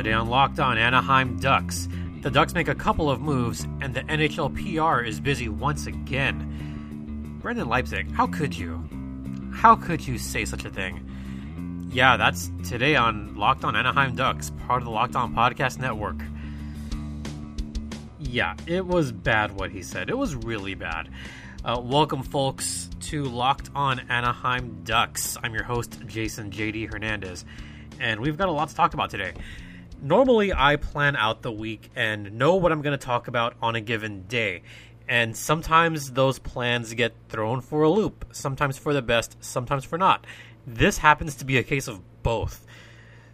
Today on Locked On Anaheim Ducks. The Ducks make a couple of moves, and the NHL PR is busy once again. Brendan Leipsic, how could you? How could you say such a thing? Yeah, that's today on Locked On Anaheim Ducks, part of the Locked On Podcast Network. Yeah, it was bad what he said. It was really bad. Uh, welcome, folks, to Locked On Anaheim Ducks. I'm your host, Jason JD Hernandez, and we've got a lot to talk about today. Normally, I plan out the week and know what I'm going to talk about on a given day. And sometimes those plans get thrown for a loop, sometimes for the best, sometimes for not. This happens to be a case of both.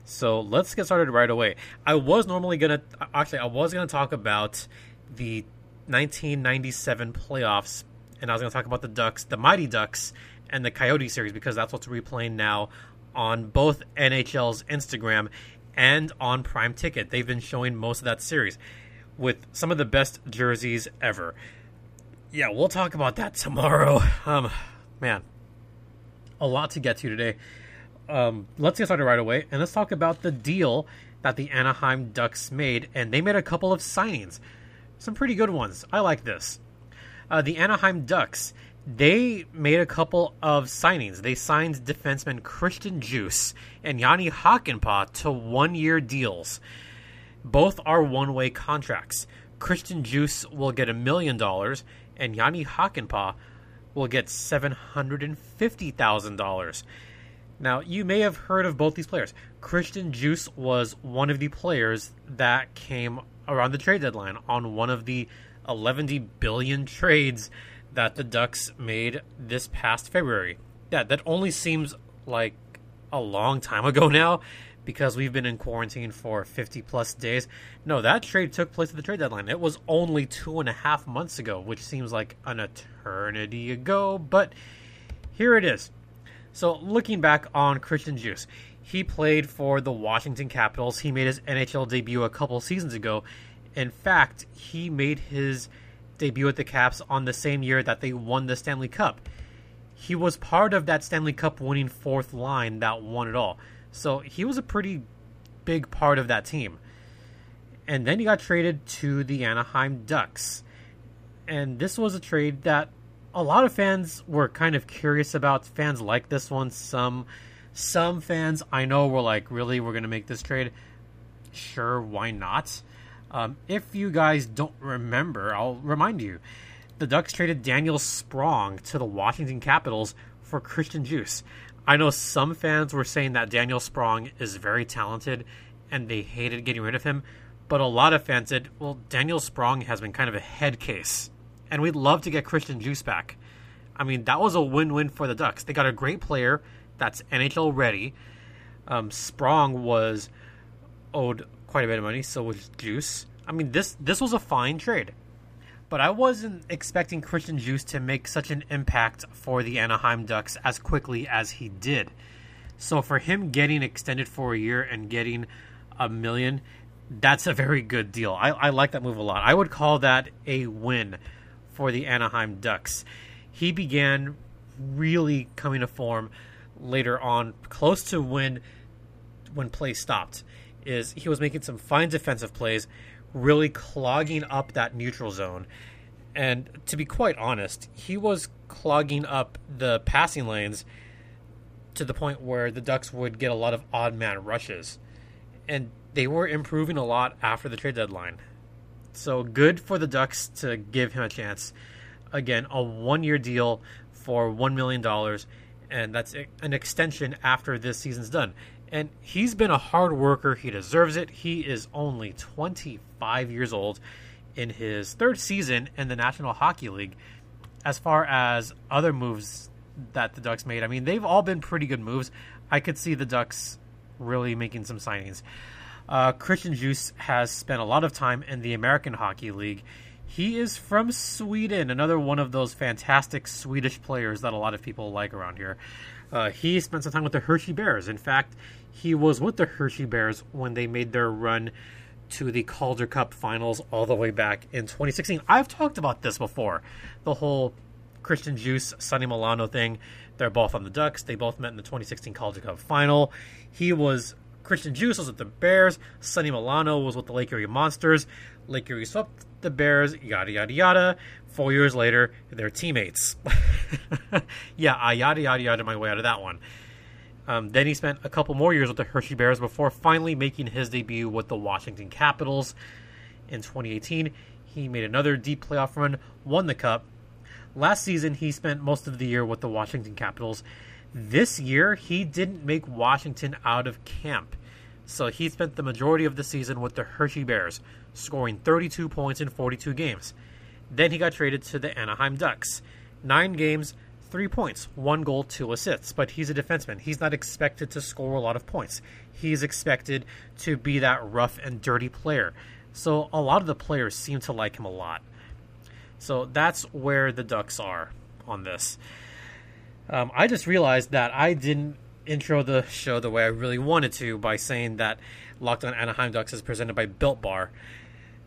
So let's get started right away. I was normally going to, actually, I was going to talk about the 1997 playoffs, and I was going to talk about the Ducks, the Mighty Ducks, and the Coyote series because that's what's replaying now on both NHL's Instagram and on Prime Ticket. They've been showing most of that series with some of the best jerseys ever. Yeah, we'll talk about that tomorrow. Um, man, a lot to get to today. Um, let's get started right away and let's talk about the deal that the Anaheim Ducks made. And they made a couple of signings, some pretty good ones. I like this. Uh, the Anaheim Ducks they made a couple of signings. They signed defenseman Christian Djoos and Jani Hakanpää to one-year deals. Both are one-way contracts. Christian Djoos will get a million dollars, and Jani Hakanpää will get seven hundred and fifty thousand dollars. Now, you may have heard of both these players. Christian Djoos was one of the players that came around the trade deadline on one of the 11 billion trades that the Ducks made this past February. Yeah, that only seems like a long time ago now because we've been in quarantine for 50 plus days. No, that trade took place at the trade deadline. It was only two and a half months ago, which seems like an eternity ago, but here it is. So, looking back on Christian Djoos, he played for the Washington Capitals. He made his NHL debut a couple seasons ago. In fact, he made his debut at the Caps on the same year that they won the Stanley Cup. He was part of that Stanley Cup winning fourth line that won it all. So he was a pretty big part of that team. And then he got traded to the Anaheim Ducks. And this was a trade that a lot of fans were kind of curious about. Fans like this one. Some some fans I know were like, "Really, we're to make this trade?" Sure, why not? Um, if you guys don't remember, I'll remind you. The Ducks traded Daniel Sprong to the Washington Capitals for Christian Djoos. I know some fans were saying that Daniel Sprong is very talented and they hated getting rid of him, but a lot of fans said, well, Daniel Sprong has been kind of a head case, and we'd love to get Christian Djoos back. I mean, that was a win win for the Ducks. They got a great player that's NHL ready. Um, Sprong was owed quite a bit of money. So was Djoos. I mean, this this was a fine trade, but I wasn't expecting Christian Djoos to make such an impact for the Anaheim Ducks as quickly as he did. So for him getting extended for a year and getting a million, that's a very good deal. I, I like that move a lot. I would call that a win for the Anaheim Ducks. He began really coming to form later on, close to when when play stopped is he was making some fine defensive plays, really clogging up that neutral zone. And to be quite honest, he was clogging up the passing lanes to the point where the Ducks would get a lot of odd man rushes. And they were improving a lot after the trade deadline. So good for the Ducks to give him a chance. Again, a one year deal for $1 million, and that's an extension after this season's done. And he's been a hard worker. He deserves it. He is only 25 years old in his third season in the National Hockey League. As far as other moves that the Ducks made, I mean, they've all been pretty good moves. I could see the Ducks really making some signings. Uh, Christian Djoos has spent a lot of time in the American Hockey League. He is from Sweden, another one of those fantastic Swedish players that a lot of people like around here. Uh, he spent some time with the Hershey Bears. In fact, he was with the Hershey Bears when they made their run to the Calder Cup finals all the way back in 2016. I've talked about this before. The whole Christian Djoos, Sonny Milano thing. They're both on the Ducks. They both met in the 2016 Calder Cup final. He was Christian Djoos was with the Bears. Sonny Milano was with the Lake Erie Monsters. Lake Erie swept the Bears, yada, yada, yada. Four years later, they're teammates. yeah, I yada, yada, yada my way out of that one. Um, then he spent a couple more years with the Hershey Bears before finally making his debut with the Washington Capitals. In 2018, he made another deep playoff run, won the Cup. Last season, he spent most of the year with the Washington Capitals. This year, he didn't make Washington out of camp. So he spent the majority of the season with the Hershey Bears, scoring 32 points in 42 games. Then he got traded to the Anaheim Ducks. Nine games, three points, one goal, two assists. But he's a defenseman. He's not expected to score a lot of points. He's expected to be that rough and dirty player. So a lot of the players seem to like him a lot. So that's where the Ducks are on this. Um, I just realized that I didn't intro the show the way I really wanted to by saying that Locked on Anaheim Ducks is presented by Built Bar.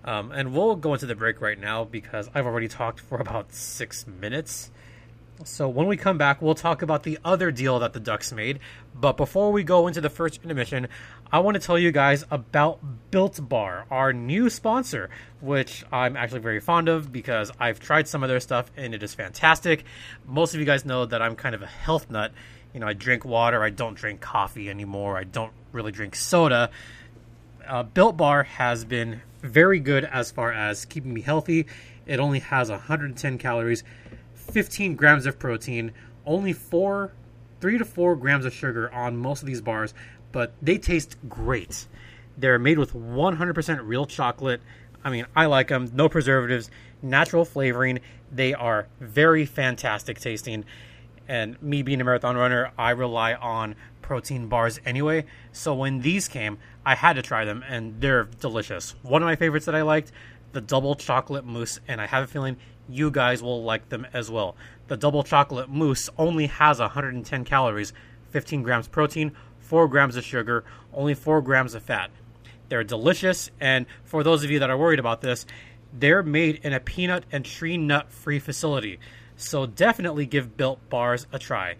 Um, and we'll go into the break right now because I've already talked for about six minutes. So when we come back, we'll talk about the other deal that the Ducks made. But before we go into the first intermission, I want to tell you guys about Built Bar, our new sponsor, which I'm actually very fond of because I've tried some of their stuff and it is fantastic. Most of you guys know that I'm kind of a health nut. You know, I drink water, I don't drink coffee anymore, I don't really drink soda. Uh, Built Bar has been very good as far as keeping me healthy. It only has 110 calories 15 grams of protein, only four, three to four grams of sugar on most of these bars, but they taste great. They're made with 100% real chocolate. I mean, I like them. No preservatives, natural flavoring. They are very fantastic tasting. And me being a marathon runner, I rely on protein bars anyway. So when these came, I had to try them, and they're delicious. One of my favorites that I liked, the double chocolate mousse, and I have a feeling you guys will like them as well. The double chocolate mousse only has 110 calories, 15 grams protein, 4 grams of sugar, only 4 grams of fat. They're delicious, and for those of you that are worried about this, they're made in a peanut and tree nut free facility. So definitely give Built Bars a try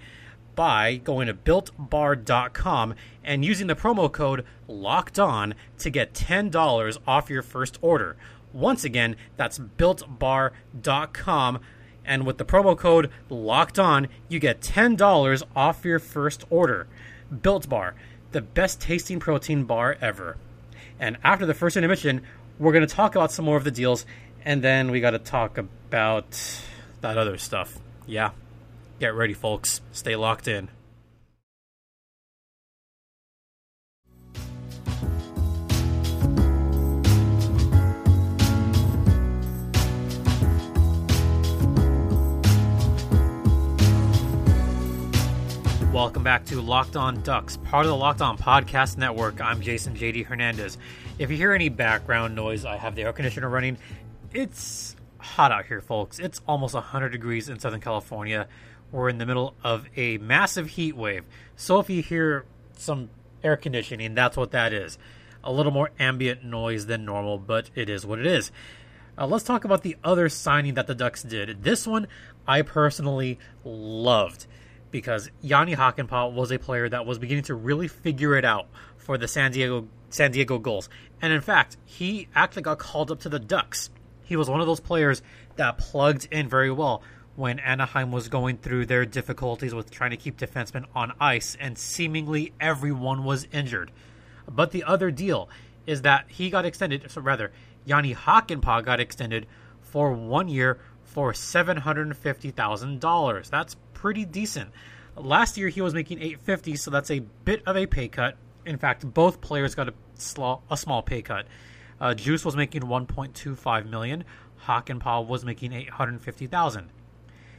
by going to builtbar.com and using the promo code locked on to get $10 off your first order. Once again, that's builtbar.com. And with the promo code locked on, you get $10 off your first order. Built Bar, the best tasting protein bar ever. And after the first intermission, we're going to talk about some more of the deals, and then we got to talk about that other stuff. Yeah. Get ready, folks. Stay locked in. Welcome back to Locked On Ducks, part of the Locked On Podcast Network. I'm Jason JD Hernandez. If you hear any background noise, I have the air conditioner running. It's hot out here, folks. It's almost 100 degrees in Southern California. We're in the middle of a massive heat wave. So if you hear some air conditioning, that's what that is. A little more ambient noise than normal, but it is what it is. Uh, let's talk about the other signing that the Ducks did. This one I personally loved because Jani Hakanpää was a player that was beginning to really figure it out for the San Diego San Diego Gulls. And in fact, he actually got called up to the Ducks. He was one of those players that plugged in very well when Anaheim was going through their difficulties with trying to keep defensemen on ice and seemingly everyone was injured. But the other deal is that he got extended, so rather, Jani Hakanpää got extended for one year for $750,000. That's pretty decent. Last year he was making 850, so that's a bit of a pay cut. In fact, both players got a, small, a small pay cut. Uh, Djoos was making 1.25 million. Hakanpää was making 850,000.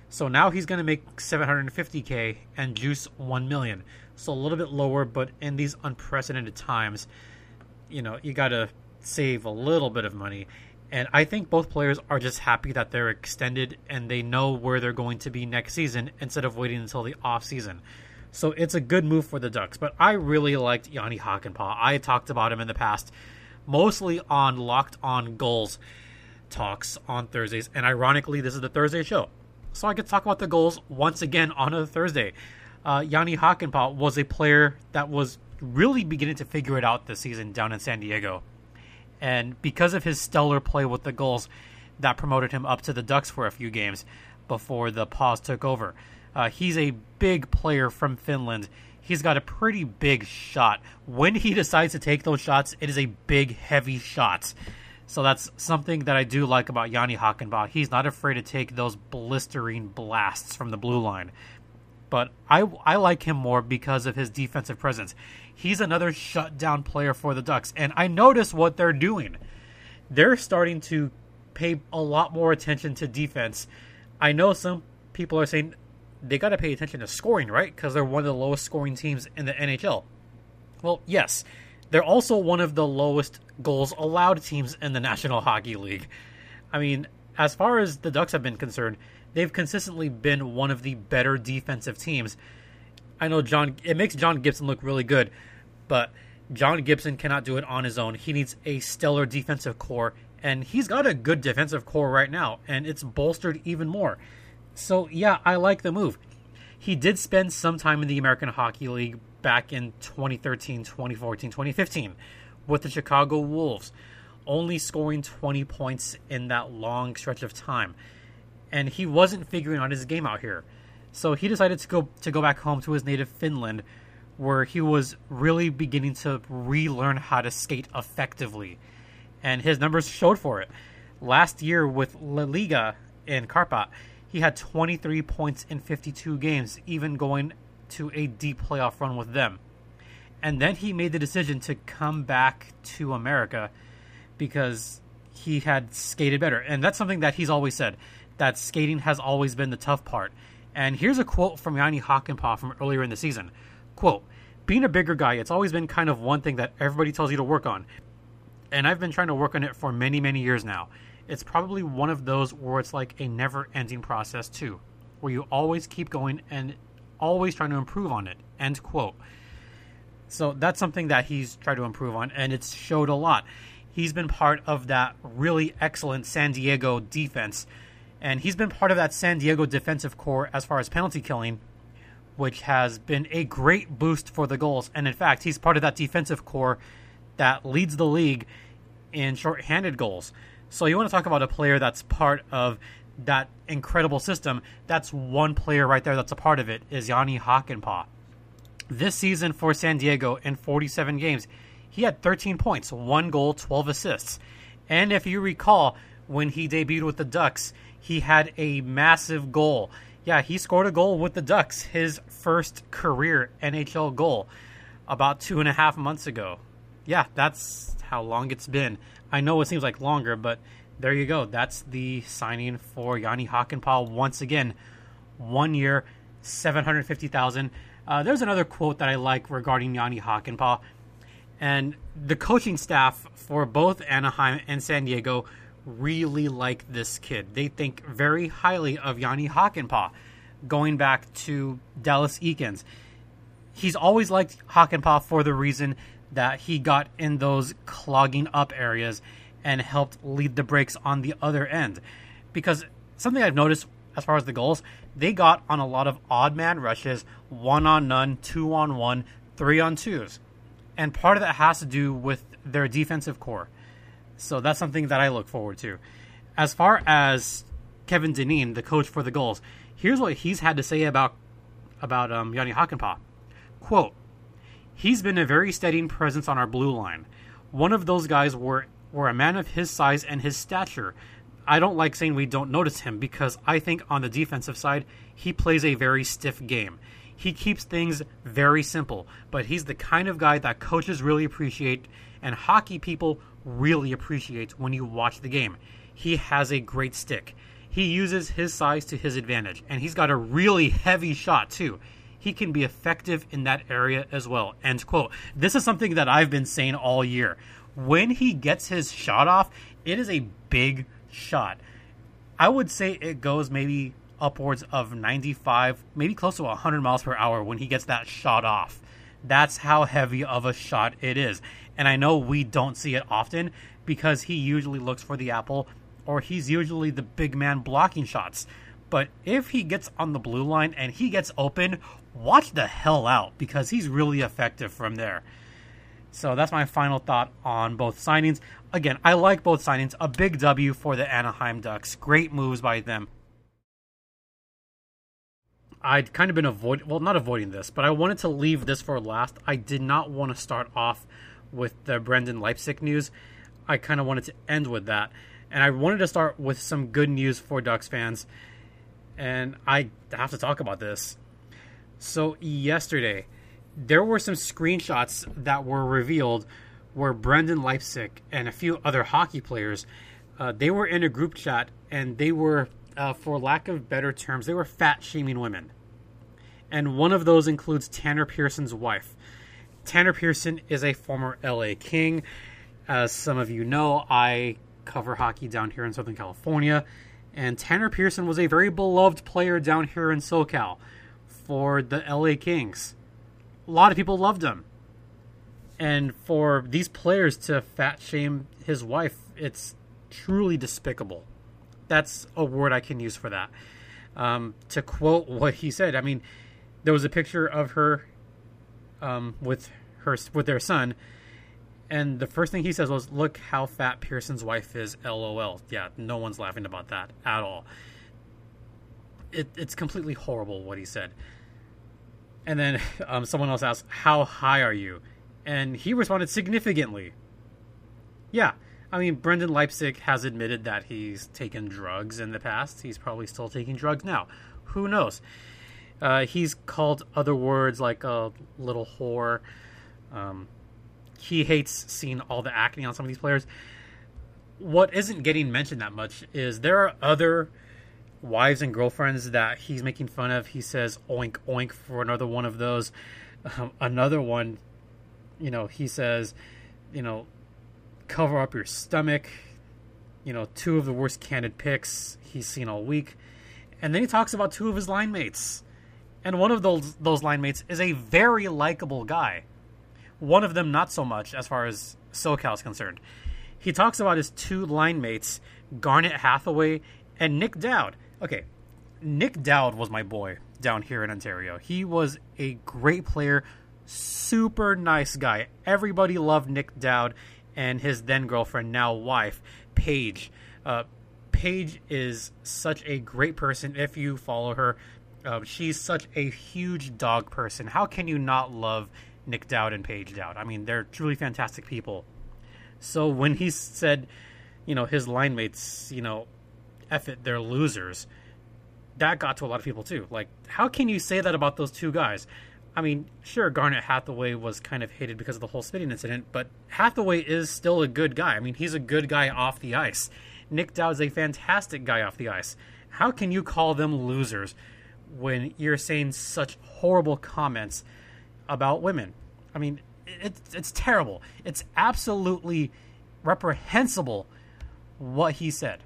So now he's going to make 750k and Djoos 1 million. So a little bit lower, but in these unprecedented times, you know, you got to save a little bit of money. And I think both players are just happy that they're extended and they know where they're going to be next season instead of waiting until the off season. So it's a good move for the Ducks. But I really liked Jani Hakanpää. I talked about him in the past, mostly on Locked On Gulls talks on Thursdays. And ironically, this is the Thursday show. So I to talk about the Gulls once again on a Thursday. Uh, Jani Hakanpää was a player that was really beginning to figure it out this season down in San Diego. And because of his stellar play with the Gulls, that promoted him up to the Ducks for a few games before the pause took over. Uh, he's a big player from Finland. He's got a pretty big shot. When he decides to take those shots, it is a big, heavy shot. So that's something that I do like about Jani Hakanpää. He's not afraid to take those blistering blasts from the blue line. But I, I like him more because of his defensive presence. He's another shutdown player for the Ducks. And I notice what they're doing. They're starting to pay a lot more attention to defense. I know some people are saying they got to pay attention to scoring, right? Because they're one of the lowest scoring teams in the NHL. Well, yes. They're also one of the lowest goals allowed teams in the National Hockey League. I mean, as far as the Ducks have been concerned, they've consistently been one of the better defensive teams. I know John it makes John Gibson look really good, but John Gibson cannot do it on his own. He needs a stellar defensive core, and he's got a good defensive core right now, and it's bolstered even more. So, yeah, I like the move. He did spend some time in the American Hockey League back in 2013, 2014, 2015 with the Chicago Wolves, only scoring 20 points in that long stretch of time. And he wasn't figuring out his game out here. So he decided to go to go back home to his native Finland where he was really beginning to relearn how to skate effectively. And his numbers showed for it. Last year with La Liga in Kärpät, he had 23 points in 52 games, even going to a deep playoff run with them. And then he made the decision to come back to America because he had skated better. And that's something that he's always said that skating has always been the tough part. And here's a quote from Jani Hakanpää from earlier in the season. Quote, being a bigger guy, it's always been kind of one thing that everybody tells you to work on. And I've been trying to work on it for many, many years now it's probably one of those where it's like a never ending process, too, where you always keep going and always trying to improve on it. End quote. So that's something that he's tried to improve on, and it's showed a lot. He's been part of that really excellent San Diego defense, and he's been part of that San Diego defensive core as far as penalty killing, which has been a great boost for the Gulls. And in fact, he's part of that defensive core that leads the league in shorthanded goals. So you want to talk about a player that's part of that incredible system. That's one player right there that's a part of it is Jani Hakanpää. This season for San Diego in 47 games, he had 13 points, one goal, 12 assists. And if you recall, when he debuted with the Ducks, he had a massive goal. Yeah, he scored a goal with the Ducks, his first career NHL goal, about two and a half months ago. Yeah, that's how long it's been. I know it seems like longer, but there you go. That's the signing for Jani Hakanpää once again. One year, seven hundred fifty thousand. Uh, there's another quote that I like regarding Jani Hakanpää, and the coaching staff for both Anaheim and San Diego really like this kid. They think very highly of Jani Hakanpää, going back to Dallas Eakins. He's always liked Hakanpää for the reason that he got in those clogging up areas and helped lead the breaks on the other end. Because something I've noticed as far as the Gulls, they got on a lot of odd man rushes, one on none, two on one, three on twos. And part of that has to do with their defensive core. So that's something that I look forward to. As far as Kevin Dineen, the coach for the Gulls, here's what he's had to say about about um, Jani Hakanpää. Quote, He's been a very steady presence on our blue line. One of those guys were, were a man of his size and his stature. I don't like saying we don't notice him because I think on the defensive side, he plays a very stiff game. He keeps things very simple, but he's the kind of guy that coaches really appreciate and hockey people really appreciates when you watch the game. He has a great stick. He uses his size to his advantage, and he's got a really heavy shot too he can be effective in that area as well. End quote. This is something that I've been saying all year. When he gets his shot off, it is a big shot. I would say it goes maybe upwards of 95, maybe close to 100 miles per hour when he gets that shot off. That's how heavy of a shot it is. And I know we don't see it often because he usually looks for the apple or he's usually the big man blocking shots. But if he gets on the blue line and he gets open, watch the hell out because he's really effective from there. So that's my final thought on both signings. Again, I like both signings. A big W for the Anaheim Ducks. Great moves by them. I'd kind of been avoiding, well, not avoiding this, but I wanted to leave this for last. I did not want to start off with the Brendan Leipsic news. I kind of wanted to end with that. And I wanted to start with some good news for Ducks fans. And I have to talk about this. So, yesterday, there were some screenshots that were revealed where Brendan Leipsic and a few other hockey players, uh, they were in a group chat and they were, uh, for lack of better terms, they were fat shaming women. And one of those includes Tanner Pearson's wife. Tanner Pearson is a former LA King. As some of you know, I cover hockey down here in Southern California, and Tanner Pearson was a very beloved player down here in SoCal for the LA Kings a lot of people loved him. And for these players to fat shame his wife, it's truly despicable. That's a word I can use for that. Um, to quote what he said, I mean, there was a picture of her um, with her with their son, and the first thing he says was, "Look how fat Pearson's wife is." LOL. Yeah, no one's laughing about that at all. It, it's completely horrible what he said. And then um, someone else asked, How high are you? And he responded, Significantly. Yeah. I mean, Brendan Leipsic has admitted that he's taken drugs in the past. He's probably still taking drugs now. Who knows? Uh, he's called other words like a little whore. Um, he hates seeing all the acne on some of these players. What isn't getting mentioned that much is there are other wives and girlfriends that he's making fun of. He says oink oink for another one of those. Um, another one, you know, he says, you know, cover up your stomach. You know, two of the worst candid picks he's seen all week. And then he talks about two of his line mates. And one of those those line mates is a very likable guy. One of them not so much as far as SoCal is concerned. He talks about his two line mates, Garnet Hathaway and Nick Dowd. Okay, Nick Dowd was my boy down here in Ontario. He was a great player, super nice guy. Everybody loved Nick Dowd and his then girlfriend, now wife, Paige. Uh, Paige is such a great person if you follow her. Uh, she's such a huge dog person. How can you not love Nick Dowd and Paige Dowd? I mean, they're truly fantastic people. So when he said, you know, his line mates, you know, F it, they're losers. That got to a lot of people too. Like, how can you say that about those two guys? I mean, sure, Garnet Hathaway was kind of hated because of the whole spitting incident, but Hathaway is still a good guy. I mean, he's a good guy off the ice. Nick Dowd's a fantastic guy off the ice. How can you call them losers when you're saying such horrible comments about women? I mean, it's, it's terrible. It's absolutely reprehensible what he said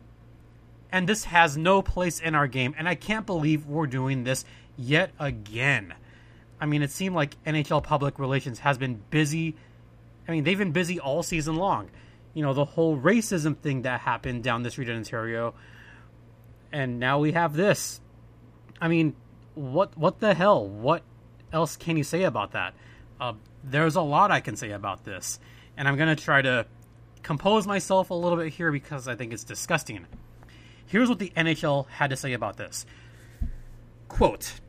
and this has no place in our game. And I can't believe we're doing this yet again. I mean, it seemed like NHL public relations has been busy. I mean, they've been busy all season long. You know, the whole racism thing that happened down this region in Ontario, and now we have this. I mean, what what the hell? What else can you say about that? Uh, there's a lot I can say about this, and I'm gonna try to compose myself a little bit here because I think it's disgusting. Here's what the NHL had to say about this. Quote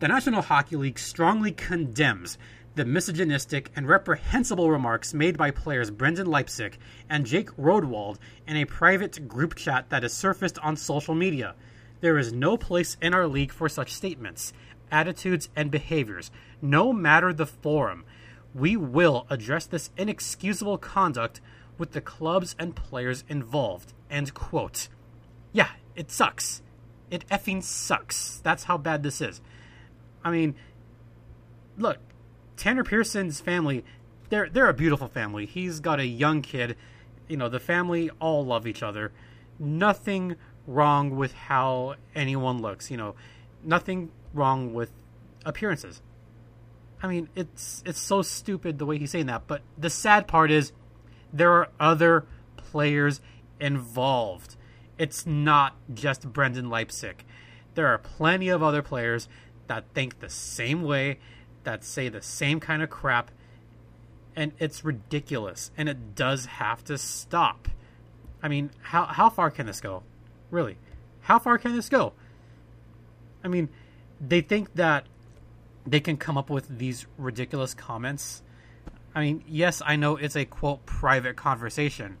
The National Hockey League strongly condemns the misogynistic and reprehensible remarks made by players Brendan Leipsic and Jake Rodewald in a private group chat that has surfaced on social media. There is no place in our league for such statements, attitudes, and behaviors, no matter the forum. We will address this inexcusable conduct with the clubs and players involved. End quote yeah, it sucks. It effing sucks. That's how bad this is. I mean, look, Tanner Pearson's family, they're they're a beautiful family. He's got a young kid. You know, the family all love each other. Nothing wrong with how anyone looks, you know. Nothing wrong with appearances. I mean, it's it's so stupid the way he's saying that, but the sad part is there are other players involved it's not just Brendan Leipsic. There are plenty of other players that think the same way, that say the same kind of crap, and it's ridiculous. And it does have to stop. I mean, how how far can this go? Really, how far can this go? I mean, they think that they can come up with these ridiculous comments. I mean, yes, I know it's a quote private conversation,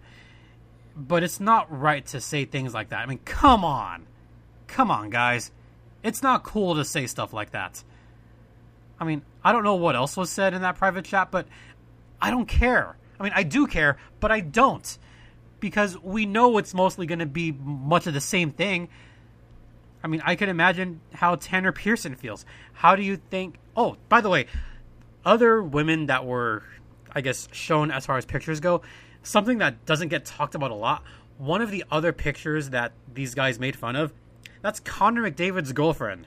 but it's not right to say things like that. I mean, come on. Come on, guys. It's not cool to say stuff like that. I mean, I don't know what else was said in that private chat, but I don't care. I mean, I do care, but I don't. Because we know it's mostly going to be much of the same thing. I mean, I can imagine how Tanner Pearson feels. How do you think? Oh, by the way, other women that were, I guess, shown as far as pictures go, something that doesn't get talked about a lot. One of the other pictures that these guys made fun of, that's Connor McDavid's girlfriend.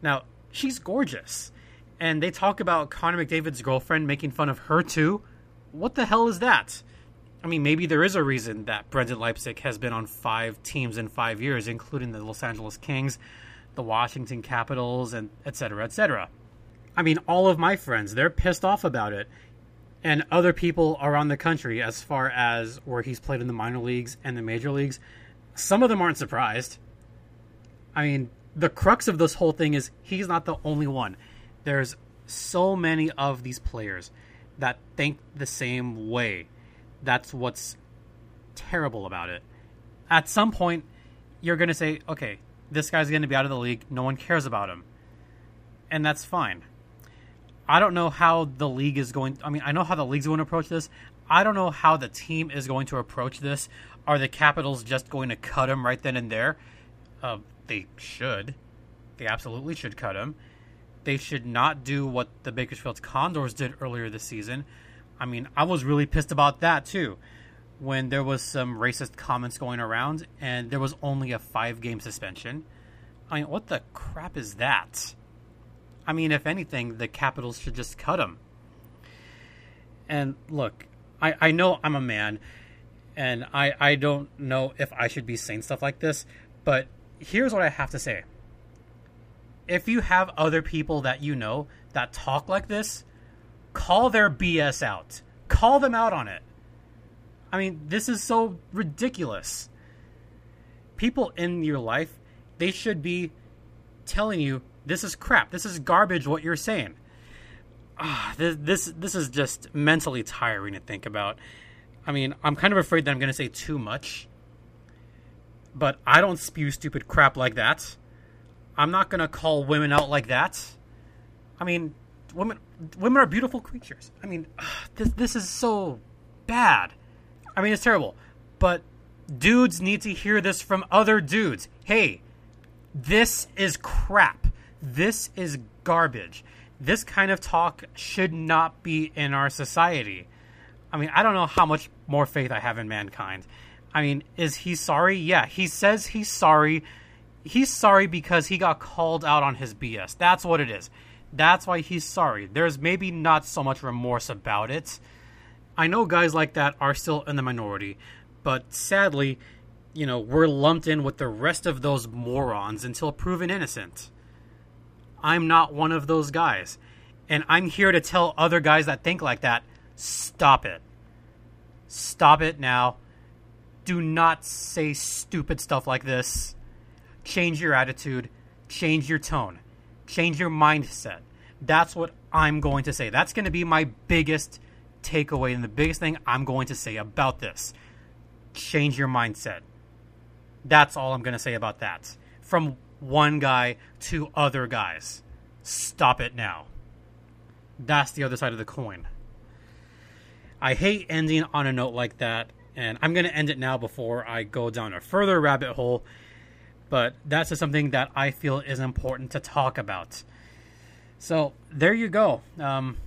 Now, she's gorgeous. And they talk about Connor McDavid's girlfriend making fun of her too. What the hell is that? I mean, maybe there is a reason that Brendan Leipsic has been on five teams in five years, including the Los Angeles Kings, the Washington Capitals, and et cetera, et cetera. I mean, all of my friends, they're pissed off about it. And other people around the country, as far as where he's played in the minor leagues and the major leagues, some of them aren't surprised. I mean, the crux of this whole thing is he's not the only one. There's so many of these players that think the same way that's what's terrible about it. At some point, you're going to say, okay, this guy's going to be out of the league. No one cares about him. And that's fine. I don't know how the league is going. I mean, I know how the league's going to approach this. I don't know how the team is going to approach this. Are the Capitals just going to cut him right then and there? Uh, they should. They absolutely should cut him. They should not do what the Bakersfield Condors did earlier this season, I mean, I was really pissed about that too when there was some racist comments going around and there was only a 5 game suspension. I mean, what the crap is that? I mean, if anything, the Capitals should just cut him. And look, I, I know I'm a man, and I, I don't know if I should be saying stuff like this, but here's what I have to say. If you have other people that you know that talk like this, call their BS out. Call them out on it. I mean, this is so ridiculous. People in your life, they should be telling you this is crap. This is garbage what you're saying. Ah, this, this this is just mentally tiring to think about. I mean, I'm kind of afraid that I'm going to say too much. But I don't spew stupid crap like that. I'm not going to call women out like that. I mean, women women are beautiful creatures. I mean, this this is so bad. I mean, it's terrible. But dudes need to hear this from other dudes. Hey, this is crap. This is garbage. This kind of talk should not be in our society. I mean, I don't know how much more faith I have in mankind. I mean, is he sorry? Yeah, he says he's sorry. He's sorry because he got called out on his BS. That's what it is. That's why he's sorry. There's maybe not so much remorse about it. I know guys like that are still in the minority, but sadly, you know, we're lumped in with the rest of those morons until proven innocent. I'm not one of those guys. And I'm here to tell other guys that think like that stop it. Stop it now. Do not say stupid stuff like this. Change your attitude, change your tone change your mindset. That's what I'm going to say. That's going to be my biggest takeaway and the biggest thing I'm going to say about this. Change your mindset. That's all I'm going to say about that. From one guy to other guys. Stop it now. That's the other side of the coin. I hate ending on a note like that, and I'm going to end it now before I go down a further rabbit hole but that's just something that I feel is important to talk about. So there you go. Um,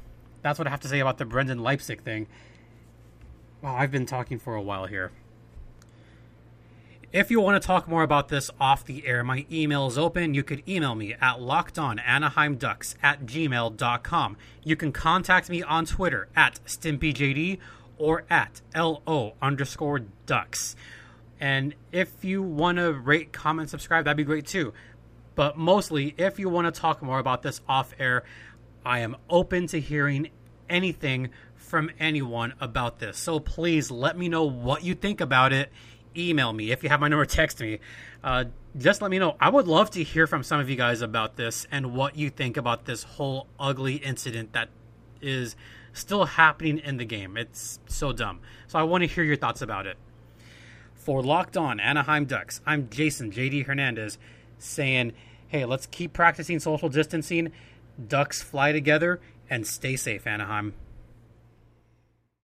that's what I have to say about the Brendan Leipsic thing. Wow, I've been talking for a while here. If you want to talk more about this off the air, my email is open. You could email me at lockedonanaheimducks at gmail.com. You can contact me on Twitter at StimpyJD or at LO underscore ducks. And if you want to rate, comment, subscribe, that'd be great too. But mostly, if you want to talk more about this off air, I am open to hearing anything from anyone about this. So please let me know what you think about it. Email me. If you have my number, text me. Uh, just let me know. I would love to hear from some of you guys about this and what you think about this whole ugly incident that is still happening in the game. It's so dumb. So I want to hear your thoughts about it. For Locked On Anaheim Ducks, I'm Jason JD Hernandez saying, hey, let's keep practicing social distancing. Ducks fly together and stay safe, Anaheim.